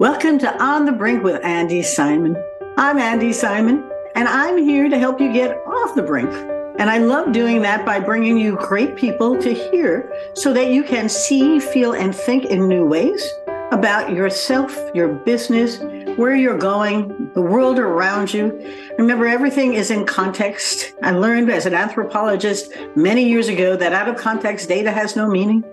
Welcome to On the Brink with Andi Simon. I'm Andi Simon, and I'm here to help you get off the brink. And I love doing that by bringing you great people to hear so that you can see, feel, and think in new ways about yourself, your business, where you're going, the world around you. Remember, everything is in context. I learned as an anthropologist many years ago that out of context data has no meaning.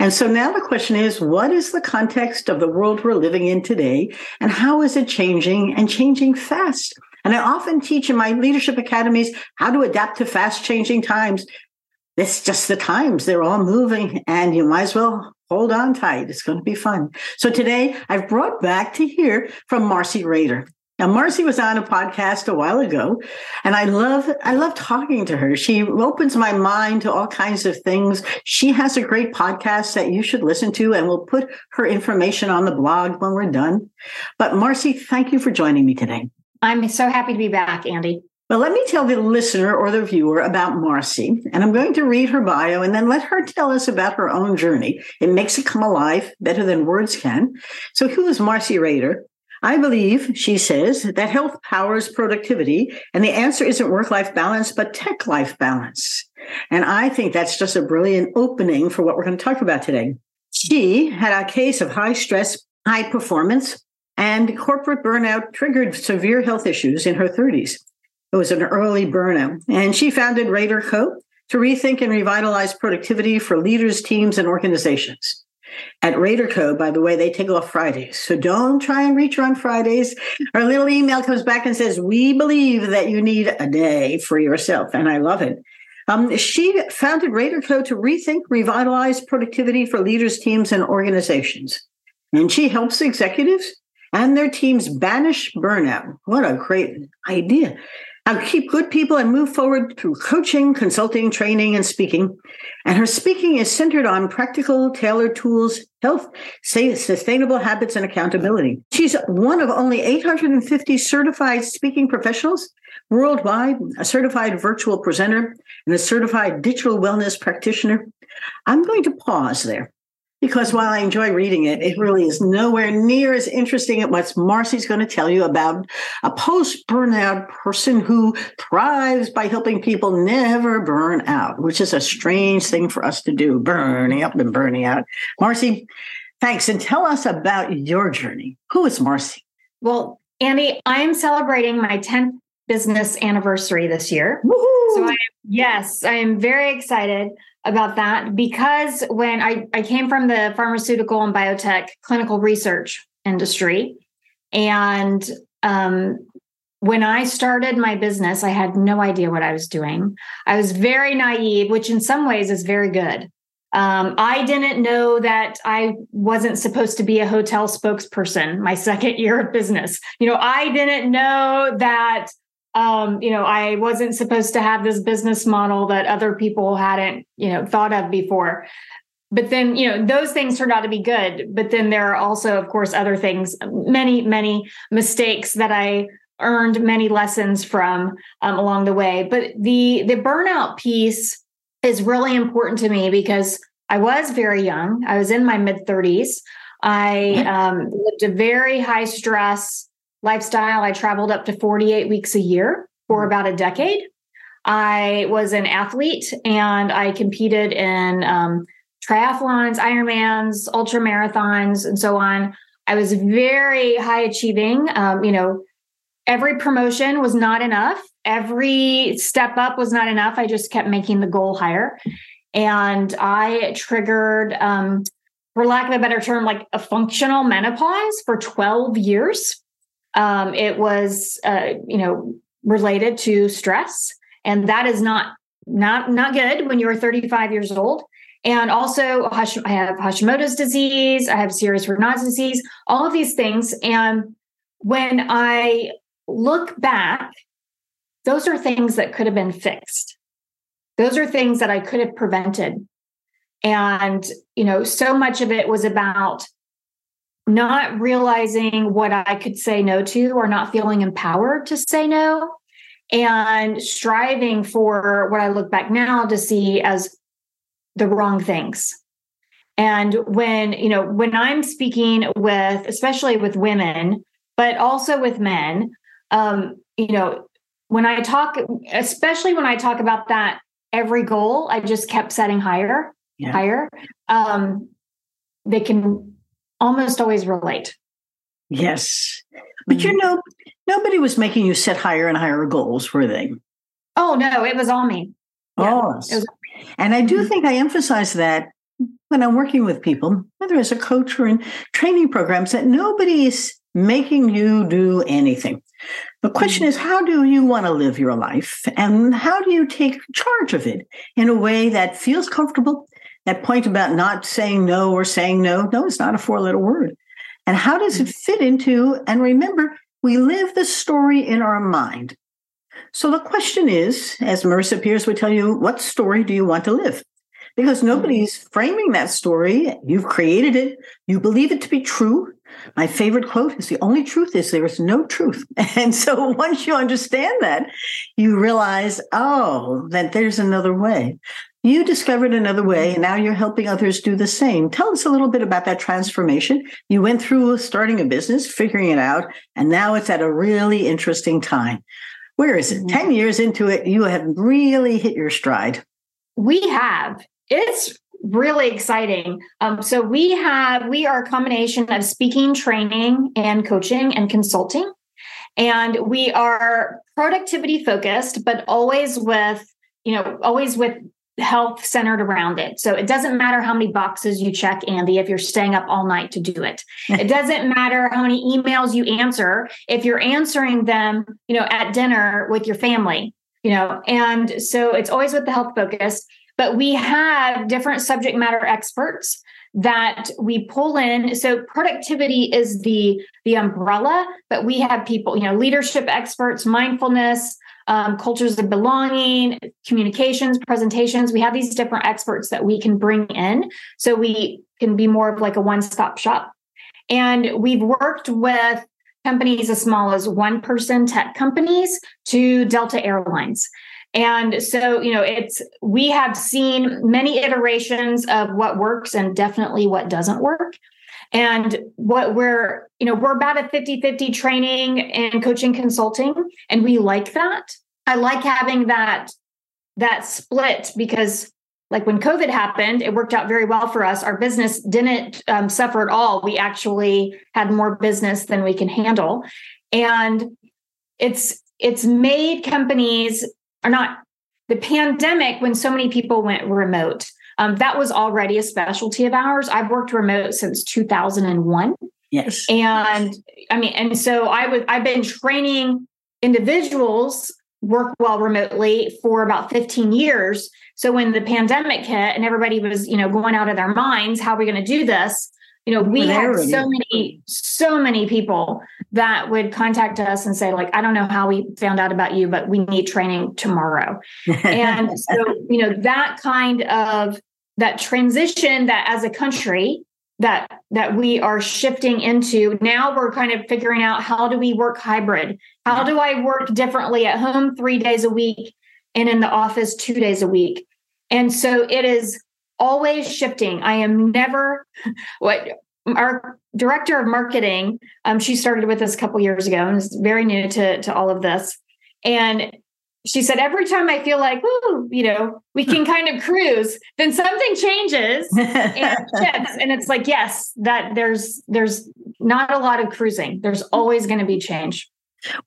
And so now the question is what is the context of the world we're living in today? And how is it changing and changing fast? And I often teach in my leadership academies how to adapt to fast changing times. It's just the times, they're all moving, and you might as well hold on tight. It's going to be fun. So today I've brought back to hear from Marcey Rader. Now, Marcey was on a podcast a while ago, and I love I love talking to her. She opens my mind to all kinds of things. She has a great podcast that you should listen to, and we'll put her information on the blog when we're done. But Marcey, thank you for joining me today. I'm so happy to be back, Andi. Well, let me tell the listener or the viewer about Marcey, and I'm going to read her bio and then let her tell us about her own journey. It makes it come alive better than words can. So, who is Marcey Rader? I believe, she says, that health powers productivity, and the answer isn't work life balance, but tech life balance. And I think that's just a brilliant opening for what we're going to talk about today. She had a case of high stress, high performance, and corporate burnout triggered severe health issues in her 30s. It was an early burnout. And she founded Rader Co. to rethink and revitalize productivity for leaders, teams, and organizations. At Rader Co., by the way, they take off Fridays. So don't try and reach her on Fridays. Our little email comes back and says, We believe that you need a day for yourself. And I love it. Um, she founded Rader Co. to rethink, revitalize productivity for leaders, teams, and organizations. And she helps executives and their teams banish burnout. What a great idea. I'll keep good people and move forward through coaching, consulting, training, and speaking. And her speaking is centered on practical, tailored tools, health, sustainable habits, and accountability. She's one of only 850 certified speaking professionals worldwide, a certified virtual presenter, and a certified digital wellness practitioner. I'm going to pause there because while I enjoy reading it, it really is nowhere near as interesting as what Marcey's going to tell you about a post burnout person who thrives by helping people never burn out, which is a strange thing for us to do, burning up and burning out. Marcey, thanks. And tell us about your journey. Who is Marcey? Well, Andi, I'm celebrating my 10th business anniversary this year. Woo-hoo! So I yes, I am very excited about that because when I, I came from the pharmaceutical and biotech clinical research industry, and um, when I started my business, I had no idea what I was doing. I was very naive, which in some ways is very good. Um, I didn't know that I wasn't supposed to be a hotel spokesperson my second year of business. You know, I didn't know that um, you know, I wasn't supposed to have this business model that other people hadn't, you know, thought of before. But then, you know, those things turned out to be good. But then there are also, of course, other things, many, many mistakes that I earned many lessons from um, along the way. But the the burnout piece is really important to me because I was very young. I was in my mid 30s. I um, lived a very high stress lifestyle. I traveled up to 48 weeks a year for mm-hmm. about a decade. I was an athlete and I competed in um, triathlons, Ironmans, ultra marathons, and so on. I was very high achieving. Um, you know, every promotion was not enough. Every step up was not enough. I just kept making the goal higher. And I triggered, um, for lack of a better term, like a functional menopause for 12 years. Um, it was, uh, you know, related to stress, and that is not not not good when you are 35 years old. And also, I have Hashimoto's disease. I have serious Raynaud's disease. All of these things, and when I look back, those are things that could have been fixed. Those are things that I could have prevented. And, you know, so much of it was about not realizing what I could say no to or not feeling empowered to say no and striving for what I look back now to see as the wrong things. And when, you know, when I'm speaking with, especially with women, but also with men, um, you know, when I talk, especially when I talk about that every goal, I just kept setting higher, yeah. higher. Um, they can almost always relate. Yes. But mm-hmm. you know, nobody was making you set higher and higher goals, were they? Oh, no, it was all me. Yeah, oh, was- and I do mm-hmm. think I emphasize that when I'm working with people, whether as a coach or in training programs, that nobody is making you do anything. The question mm-hmm. is, how do you want to live your life? And how do you take charge of it in a way that feels comfortable? That point about not saying no or saying no, no, it's not a four letter word. And how does it mm-hmm. fit into, and remember, we live the story in our mind. So the question is, as Marissa Pierce would tell you, what story do you want to live? Because nobody's mm-hmm. framing that story. You've created it. You believe it to be true. My favorite quote is the only truth is there is no truth. And so once you understand that, you realize, oh, that there's another way. You discovered another way, and now you're helping others do the same. Tell us a little bit about that transformation. You went through starting a business, figuring it out, and now it's at a really interesting time. Where is it? Mm-hmm. 10 years into it, you have really hit your stride. We have. It's really exciting. Um, so we have, we are a combination of speaking, training, and coaching and consulting. And we are productivity focused, but always with, you know, always with health centered around it. So it doesn't matter how many boxes you check, Andi, if you're staying up all night to do it. it doesn't matter how many emails you answer if you're answering them, you know, at dinner with your family, you know. And so it's always with the health focus, but we have different subject matter experts that we pull in so productivity is the the umbrella but we have people you know leadership experts mindfulness um, cultures of belonging, communications, presentations. We have these different experts that we can bring in so we can be more of like a one stop shop. And we've worked with companies as small as one person tech companies to Delta Airlines. And so, you know, it's we have seen many iterations of what works and definitely what doesn't work. And what we're, you know, we're about a 50 50 training and coaching consulting, and we like that. I like having that that split because like when covid happened it worked out very well for us. Our business didn't um, suffer at all. We actually had more business than we can handle. And it's it's made companies are not the pandemic when so many people went remote um, that was already a specialty of ours. I've worked remote since 2001. Yes. And I mean, and so I was, I've been training individuals work well remotely for about 15 years. So when the pandemic hit and everybody was, you know, going out of their minds, how are we going to do this? You know, we had so many, so many people that would contact us and say, like, I don't know how we found out about you, but we need training tomorrow. and so, you know, that kind of that transition that as a country that that we are shifting into now we're kind of figuring out how do we work hybrid? How do i work differently at home 3 days a week and in the office 2 days a week? And so it is always shifting. I am never what our director of marketing um, she started with us a couple years ago and is very new to to all of this. And she said every time i feel like oh you know we can kind of cruise then something changes. And shifts. And it's like yes that there's there's not a lot of cruising. There's always going to be change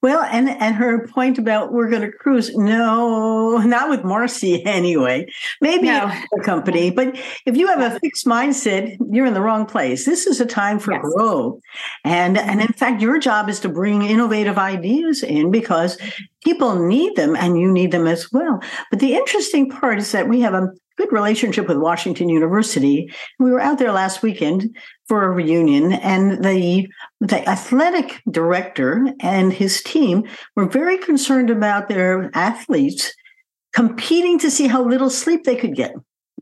well, and and her point about we're going to cruise, no, not with Marcey anyway. Maybe no. a company, but if you have a fixed mindset, you're in the wrong place. This is a time for yes. growth, and and in fact, your job is to bring innovative ideas in because people need them, and you need them as well. But the interesting part is that we have a good relationship with Washington University. We were out there last weekend for a reunion, and the the athletic director and his team were very concerned about their athletes competing to see how little sleep they could get.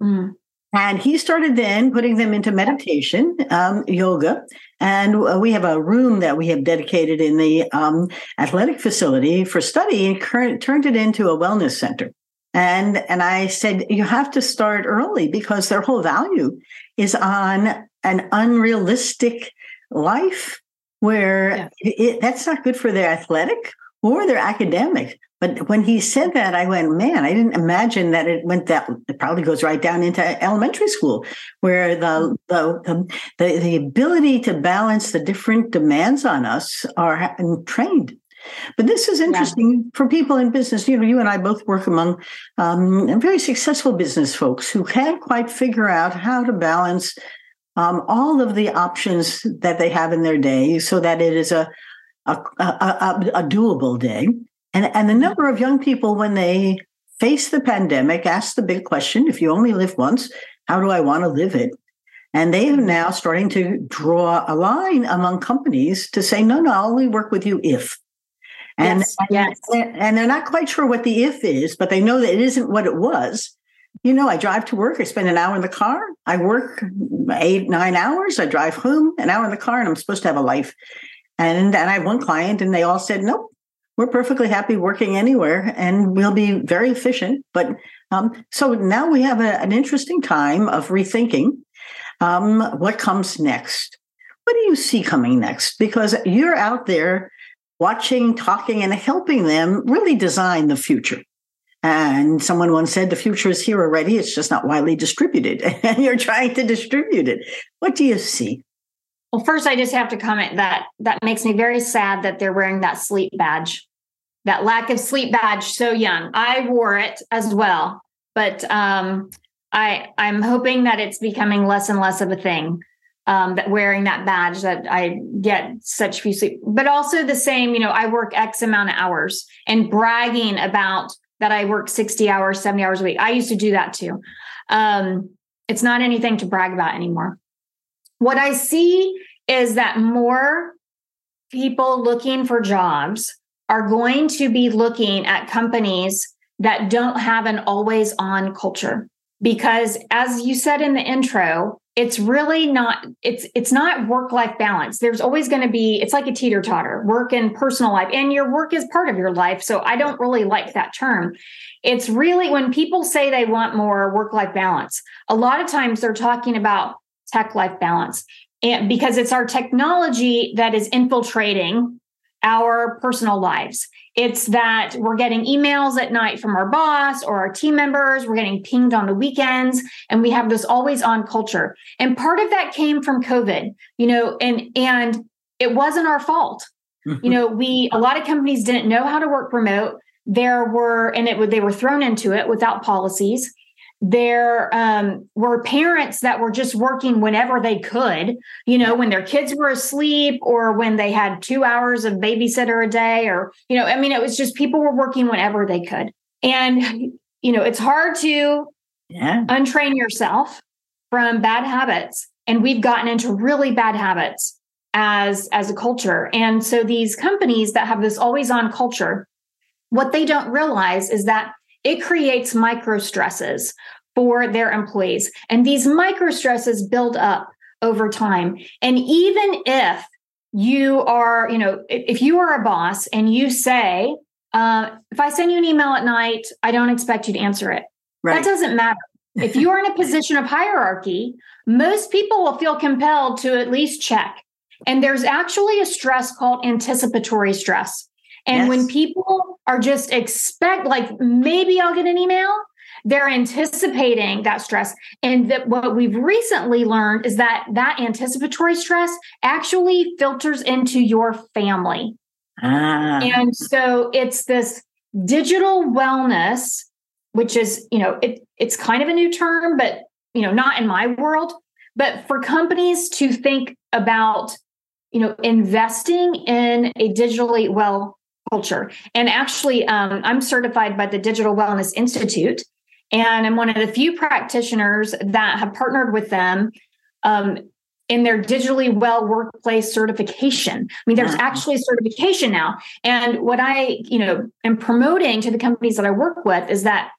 Mm. And he started then putting them into meditation, um, yoga, and we have a room that we have dedicated in the um, athletic facility for study and current, turned it into a wellness center. And, and I said, you have to start early because their whole value is on an unrealistic life where yeah. it, that's not good for their athletic or their academic. But when he said that, I went, man, I didn't imagine that it went that. It probably goes right down into elementary school, where the the the, the ability to balance the different demands on us are trained. But this is interesting yeah. for people in business. You know, you and I both work among um, very successful business folks who can't quite figure out how to balance um, all of the options that they have in their day so that it is a a, a, a, doable day. And, and the mm-hmm. number of young people, when they face the pandemic, ask the big question if you only live once, how do I want to live it? And they are now starting to draw a line among companies to say, no, no, I'll only work with you if. And, yes, yes. and they're not quite sure what the if is, but they know that it isn't what it was. You know, I drive to work, I spend an hour in the car, I work eight, nine hours, I drive home, an hour in the car, and I'm supposed to have a life. And, and I have one client, and they all said, nope, we're perfectly happy working anywhere and we'll be very efficient. But um, so now we have a, an interesting time of rethinking um, what comes next. What do you see coming next? Because you're out there watching, talking, and helping them really design the future. And someone once said, the future is here already. It's just not widely distributed. And you're trying to distribute it. What do you see? Well, first, I just have to comment that that makes me very sad that they're wearing that sleep badge, that lack of sleep badge so young. I wore it as well, but um, I I'm hoping that it's becoming less and less of a thing. Um, that wearing that badge that I get such few sleep, but also the same. You know, I work X amount of hours and bragging about that I work sixty hours, seventy hours a week. I used to do that too. Um, it's not anything to brag about anymore. What I see is that more people looking for jobs are going to be looking at companies that don't have an always on culture because as you said in the intro it's really not it's it's not work life balance there's always going to be it's like a teeter totter work and personal life and your work is part of your life so i don't really like that term it's really when people say they want more work life balance a lot of times they're talking about tech life balance and because it's our technology that is infiltrating our personal lives. It's that we're getting emails at night from our boss or our team members, we're getting pinged on the weekends, and we have this always on culture. And part of that came from COVID, you know, and and it wasn't our fault. you know, we a lot of companies didn't know how to work remote. There were, and it would, they were thrown into it without policies there um, were parents that were just working whenever they could you know when their kids were asleep or when they had two hours of babysitter a day or you know i mean it was just people were working whenever they could. And you know it's hard to yeah. untrain yourself from bad habits. And we've gotten into really bad habits as as a culture. And so these companies that have this always on culture what they don't realize is that it creates micro stresses for their employees. And these micro stresses build up over time. And even if you are, you know, if you are a boss and you say, uh, if I send you an email at night, I don't expect you to answer it. Right. That doesn't matter. if you are in a position of hierarchy, most people will feel compelled to at least check. And there's actually a stress called anticipatory stress. And yes. when people are just expect, like maybe I'll get an email, they're anticipating that stress. And that what we've recently learned is that that anticipatory stress actually filters into your family. Ah. And so it's this digital wellness, which is, you know, it, it's kind of a new term, but, you know, not in my world. But for companies to think about, you know, investing in a digitally well culture. And actually, um, I'm certified by the Digital Wellness Institute, and I'm one of the few practitioners that have partnered with them um, in their digitally well workplace certification. I mean, there's actually a certification now. And what I, you know, am promoting to the companies that I work with is that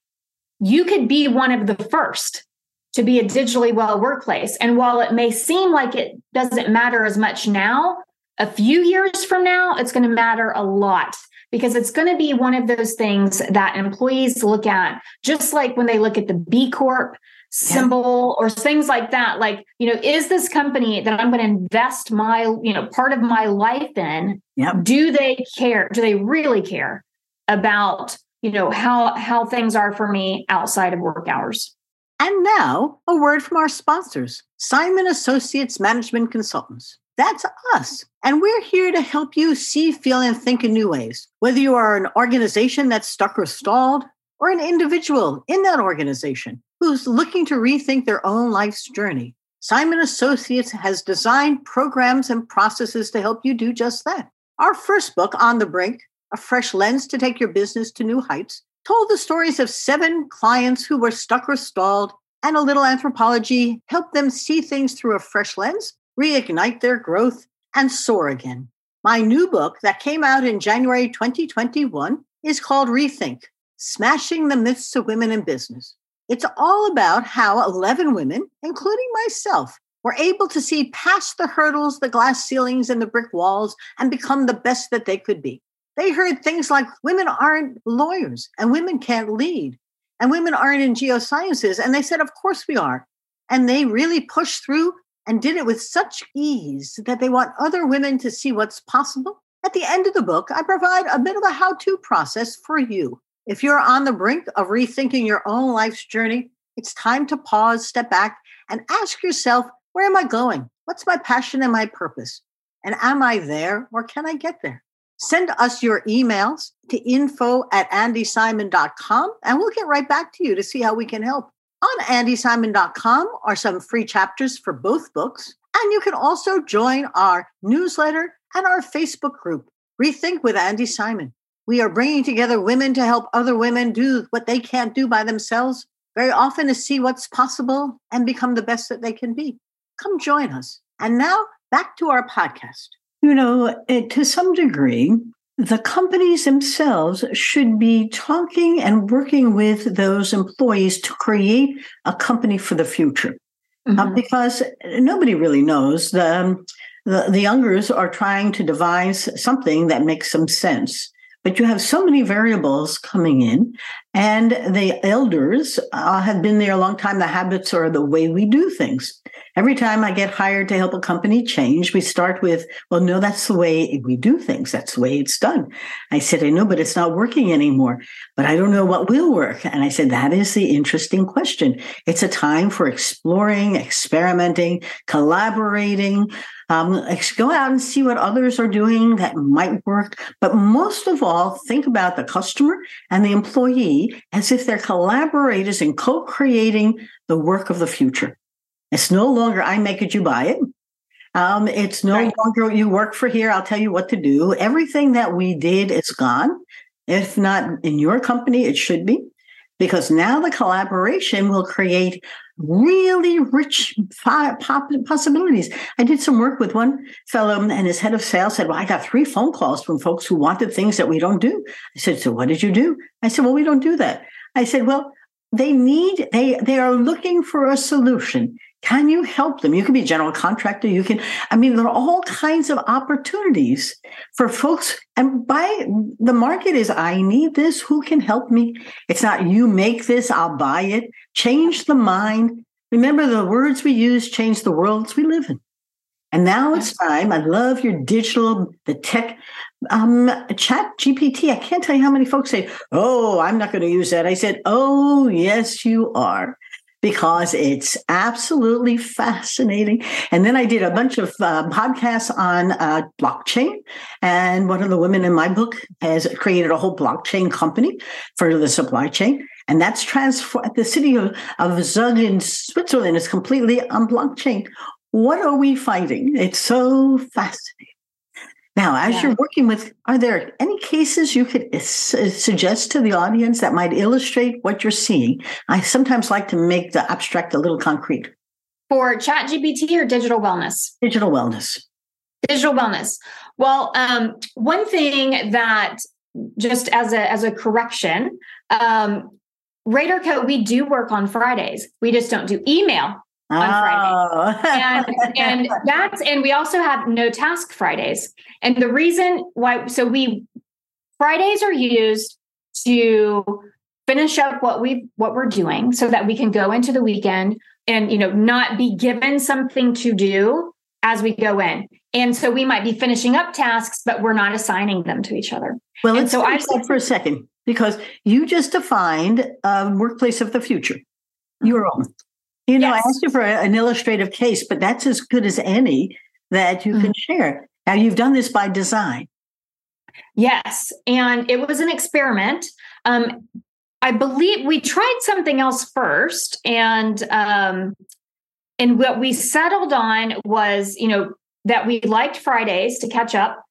you could be one of the first to be a digitally well workplace. And while it may seem like it doesn't matter as much now, a few years from now, it's going to matter a lot because it's going to be one of those things that employees look at, just like when they look at the B Corp symbol yeah. or things like that like you know is this company that i'm going to invest my you know part of my life in yep. do they care do they really care about you know how how things are for me outside of work hours and now a word from our sponsors simon associates management consultants that's us. And we're here to help you see, feel, and think in new ways. Whether you are an organization that's stuck or stalled, or an individual in that organization who's looking to rethink their own life's journey, Simon Associates has designed programs and processes to help you do just that. Our first book, On the Brink, A Fresh Lens to Take Your Business to New Heights, told the stories of seven clients who were stuck or stalled, and a little anthropology helped them see things through a fresh lens reignite their growth, and soar again. My new book that came out in January 2021 is called Rethink Smashing the Myths of Women in Business. It's all about how 11 women, including myself, were able to see past the hurdles, the glass ceilings, and the brick walls and become the best that they could be. They heard things like women aren't lawyers and women can't lead and women aren't in geosciences. And they said, Of course we are. And they really pushed through and did it with such ease that they want other women to see what's possible. At the end of the book, I provide a bit of a how to process for you. If you're on the brink of rethinking your own life's journey, it's time to pause, step back, and ask yourself where am I going? What's my passion and my purpose? And am I there or can I get there? Send us your emails to info at andisimon.com and we'll get right back to you to see how we can help. On andisimon.com are some free chapters for both books. And you can also join our newsletter and our Facebook group, Rethink with Andi Simon. We are bringing together women to help other women do what they can't do by themselves, very often to see what's possible and become the best that they can be. Come join us. And now back to our podcast. You know, to some degree, the companies themselves should be talking and working with those employees to create a company for the future. Uh, mm-hmm. Uh, because nobody really knows. The, um, the, the youngers are trying to devise something that makes some sense. But you have so many variables coming in, and the elders uh, have been there a long time. The habits are the way we do things. Every time I get hired to help a company change, we start with, well, no, that's the way we do things. That's the way it's done. I said, I know, but it's not working anymore. But I don't know what will work. And I said, that is the interesting question. It's a time for exploring, experimenting, collaborating, um, go out and see what others are doing that might work. But most of all, think about the customer and the employee as if they're collaborators in co creating the work of the future. It's no longer I make it, you buy it. Um, it's no right. longer you work for here, I'll tell you what to do. Everything that we did is gone. If not in your company, it should be because now the collaboration will create really rich possibilities. I did some work with one fellow, and his head of sales said, Well, I got three phone calls from folks who wanted things that we don't do. I said, So what did you do? I said, Well, we don't do that. I said, Well, they need, they, they are looking for a solution. Can you help them? You can be a general contractor. You can, I mean, there are all kinds of opportunities for folks. And by the market is, I need this. Who can help me? It's not you make this, I'll buy it. Change the mind. Remember the words we use change the worlds we live in. And now it's time. I love your digital, the tech um, chat GPT. I can't tell you how many folks say, Oh, I'm not going to use that. I said, Oh, yes, you are because it's absolutely fascinating. And then I did a bunch of uh, podcasts on uh, blockchain. And one of the women in my book has created a whole blockchain company for the supply chain. And that's transformed the city of, of Zug in Switzerland is completely on blockchain. What are we fighting? It's so fascinating. Now, as yeah. you're working with, are there any cases you could suggest to the audience that might illustrate what you're seeing? I sometimes like to make the abstract a little concrete. For ChatGPT or digital wellness? Digital wellness. Digital wellness. Well, um, one thing that just as a as a correction, um, Rader Co, we do work on Fridays. We just don't do email on oh. Friday. And, and that's and we also have no task Fridays. And the reason why so we Fridays are used to finish up what we what we're doing so that we can go into the weekend and you know not be given something to do as we go in and so we might be finishing up tasks but we're not assigning them to each other well let's so i for a second because you just defined a workplace of the future your own you know yes. i asked you for an illustrative case but that's as good as any that you mm-hmm. can share now you've done this by design yes and it was an experiment um, I believe we tried something else first, and um, and what we settled on was, you know, that we liked Fridays to catch up.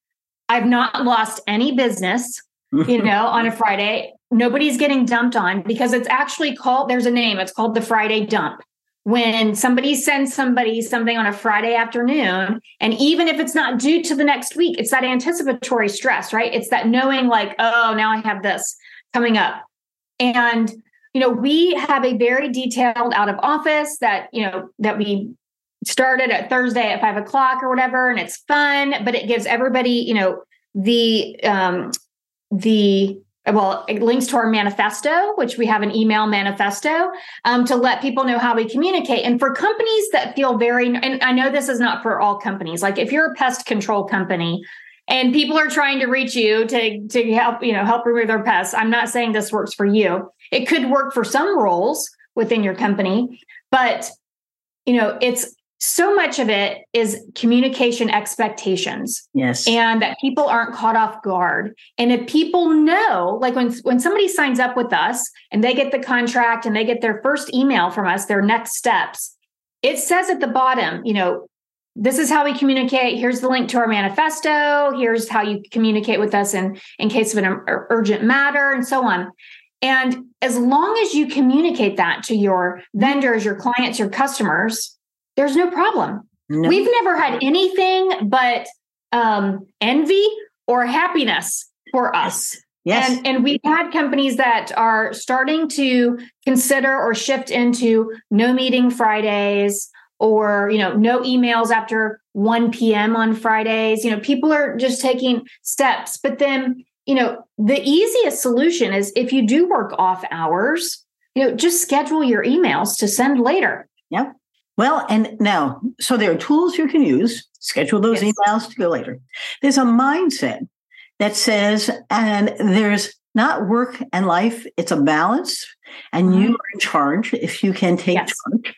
I've not lost any business, you know, on a Friday. Nobody's getting dumped on because it's actually called. There's a name. It's called the Friday dump. When somebody sends somebody something on a Friday afternoon, and even if it's not due to the next week, it's that anticipatory stress, right? It's that knowing, like, oh, now I have this coming up and you know, we have a very detailed out of office that, you know, that we started at Thursday at five o'clock or whatever, and it's fun, but it gives everybody, you know, the um the well, it links to our manifesto, which we have an email manifesto um, to let people know how we communicate. And for companies that feel very, and I know this is not for all companies, like if you're a pest control company, and people are trying to reach you to to help you know help remove their pests i'm not saying this works for you it could work for some roles within your company but you know it's so much of it is communication expectations yes and that people aren't caught off guard and if people know like when when somebody signs up with us and they get the contract and they get their first email from us their next steps it says at the bottom you know this is how we communicate. Here's the link to our manifesto. Here's how you communicate with us in, in case of an urgent matter and so on. And as long as you communicate that to your vendors, your clients, your customers, there's no problem. No. We've never had anything but um, envy or happiness for us. Yes. And, and we've had companies that are starting to consider or shift into no meeting Fridays, or you know no emails after 1 p.m on fridays you know people are just taking steps but then you know the easiest solution is if you do work off hours you know just schedule your emails to send later yep well and now so there are tools you can use schedule those yes. emails to go later there's a mindset that says and there's not work and life it's a balance and mm-hmm. you are in charge if you can take yes. charge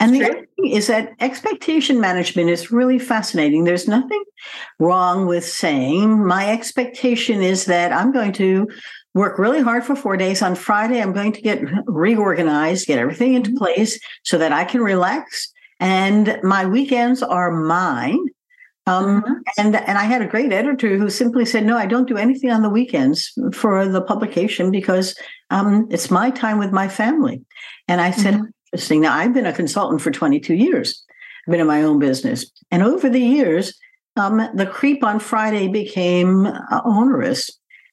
and the other thing is that expectation management is really fascinating. There's nothing wrong with saying, my expectation is that I'm going to work really hard for four days. On Friday, I'm going to get reorganized, get everything into place so that I can relax. And my weekends are mine. Um, mm-hmm. and and I had a great editor who simply said, "No, I don't do anything on the weekends for the publication because um, it's my time with my family." And I said, mm-hmm interesting. Now, I've been a consultant for 22 years. I've been in my own business. And over the years, um, the creep on Friday became uh, onerous.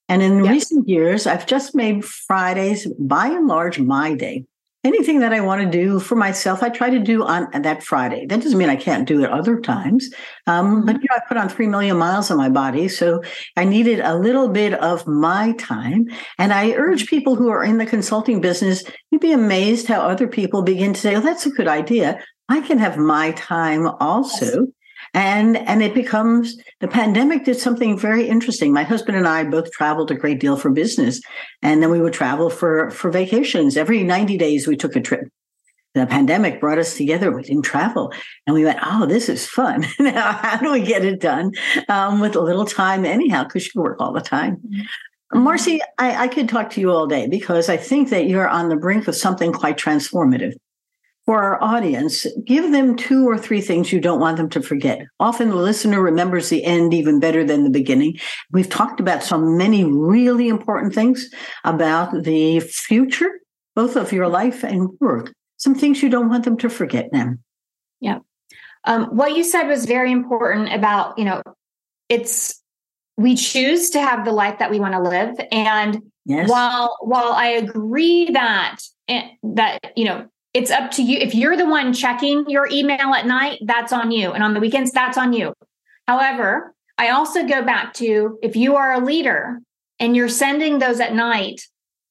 And in recent years, I've just made Fridays, by and large, my day anything that I want to do for myself, I try to do on that Friday. That doesn't mean I can't do it other times. Um, but mm-hmm. you know, I put on three million miles on my body, so I needed a little bit of my time. And I urge people who are in the consulting business, you'd be amazed how other people begin to say, "Oh, that's a good idea. I can have my time also." And and it becomes the pandemic did something very interesting. My husband and i both traveled a great deal for business and then we would travel for for vacations. Every 90 days we took a trip. The pandemic brought us together. We didn't travel. And we went oh this is fun. Now how do we get it done? Um, with a little time anyhow because you work all the time. Mm-hmm. marcey I, I could talk to you all day because i think that you're on the brink of something quite transformative for our audience, give them two or three things you don't want them to forget. Often the listener remembers the end even better than the beginning. We've talked about so many really important things about the future, both of your life and work. Some things you don't want them to forget now. Yeah. Um, what you said was very important about, you know, it's we choose to have the life that we want to live. And yes. while while I agree that eh, that, you know, it's up to you. If you're the one checking your email at night, that's on you. And on the weekends, that's on you. However, I also go back to if you are a leader and you're sending those at night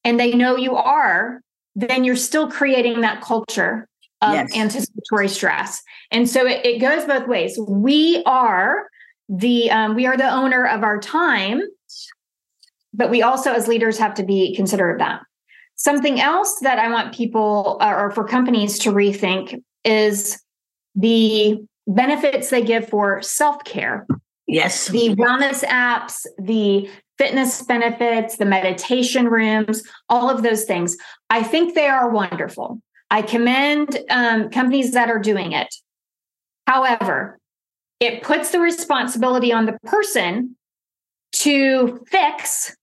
and they know you are, then you're still creating that culture of yes. anticipatory stress. And so it, it, goes both ways. We are the um, we are the owner of our time, but we also as leaders have to be considerate of that. Something else that I want people uh, or for companies to rethink is the benefits they give for self care. Yes. The wellness apps, the fitness benefits, the meditation rooms, all of those things. I think they are wonderful. I commend um, companies that are doing it. However, it puts the responsibility on the person to fix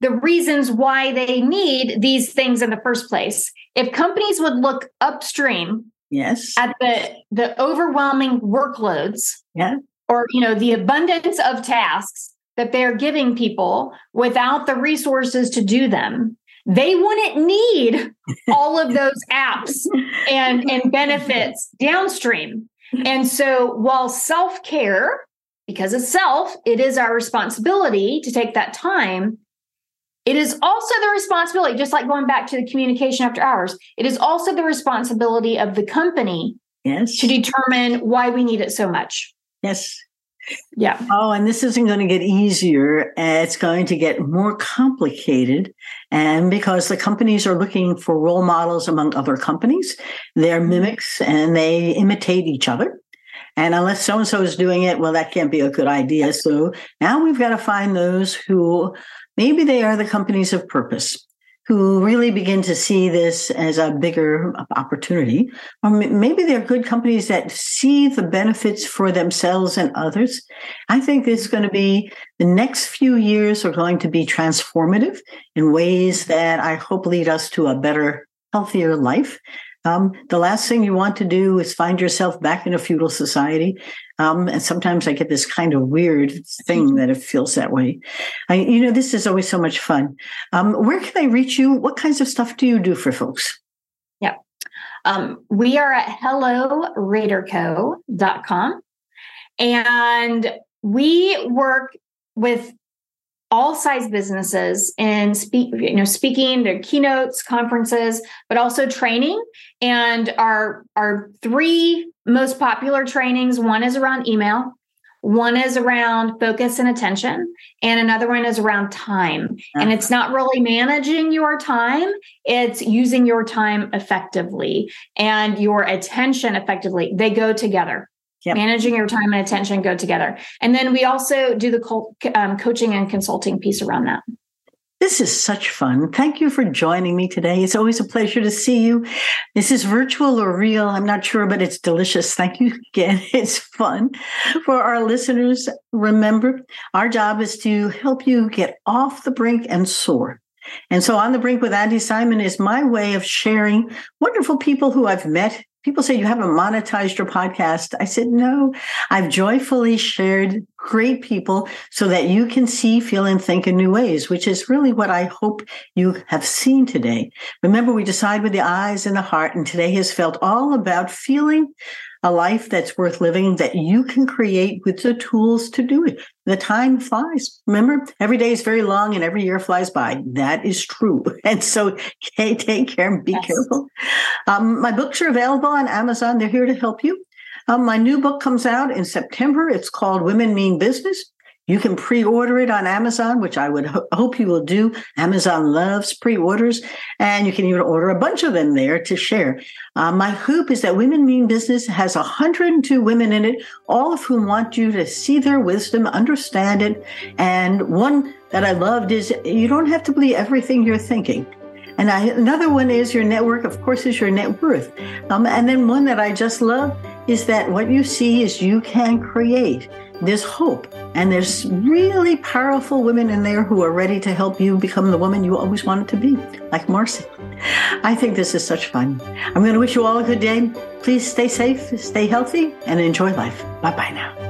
the reasons why they need these things in the first place. If companies would look upstream yes. at the the overwhelming workloads yeah. or you know the abundance of tasks that they're giving people without the resources to do them they wouldn't need all of those apps and and benefits downstream. And so while self-care because it's self it is our responsibility to take that time it is also the responsibility, just like going back to the communication after hours, it is also the responsibility of the company yes. to determine why we need it so much. Yes. Yeah. Oh, and this isn't going to get easier. It's going to get more complicated. And because the companies are looking for role models among other companies, they're mm-hmm. mimics and they imitate each other. And unless so and so is doing it, well, that can't be a good idea. So now we've got to find those who maybe they are the companies of purpose who really begin to see this as a bigger opportunity. Or maybe they're good companies that see the benefits for themselves and others. I think this is going to be the next few years are going to be transformative in ways that I hope lead us to a better, healthier life. Um, the last thing you want to do is find yourself back in a feudal society. Um, and sometimes I get this kind of weird thing mm-hmm. that it feels that way. I, you know, this is always so much fun. Um, where can I reach you? What kinds of stuff do you do for folks? Yeah. Um, we are at helloraderco.com and we work with all size businesses in speak, you know, speaking, their keynotes, conferences, but also training. And our our three most popular trainings, one is around email, one is around focus and attention, and another one is around time. And uh-huh. it's not really managing your time, it's using your time effectively and your attention effectively. They go together. Yep. Managing your time and attention go together. And then we also do the co- um, coaching and consulting piece around that. This is such fun. Thank you for joining me today. It's always a pleasure to see you. This is virtual or real. I'm not sure, but it's delicious. Thank you again. It's fun. For our listeners, remember our job is to help you get off the brink and soar. And so on the brink with Andi Simon is my way of sharing wonderful people who I've met People say you haven't monetized your podcast. I said, no, I've joyfully shared great people so that you can see, feel, and think in new ways, which is really what I hope you have seen today. Remember, we decide with the eyes and the heart, and today has felt all about feeling a life that's worth living that you can create with the tools to do it. The time flies. Remember, every day is very long and every year flies by. That is true. And so take care and be yes. careful. Um, my books are available on Amazon. They're here to help you. Um, my new book comes out in September. It's called Women Mean Business. You can pre order it on Amazon, which I would ho- hope you will do. Amazon loves pre orders, and you can even order a bunch of them there to share. Uh, my hope is that Women Mean Business has 102 women in it, all of whom want you to see their wisdom, understand it. And one that I loved is you don't have to believe everything you're thinking. And I, another one is your network, of course, is your net worth. Um, and then one that I just love is that what you see is you can create. There's hope. And there's really powerful women in there who are ready to help you become the woman you always wanted to be, like Marcey. I think this is such fun. I'm going to wish you all a good day. Please stay safe, stay healthy, and enjoy life. Bye bye now.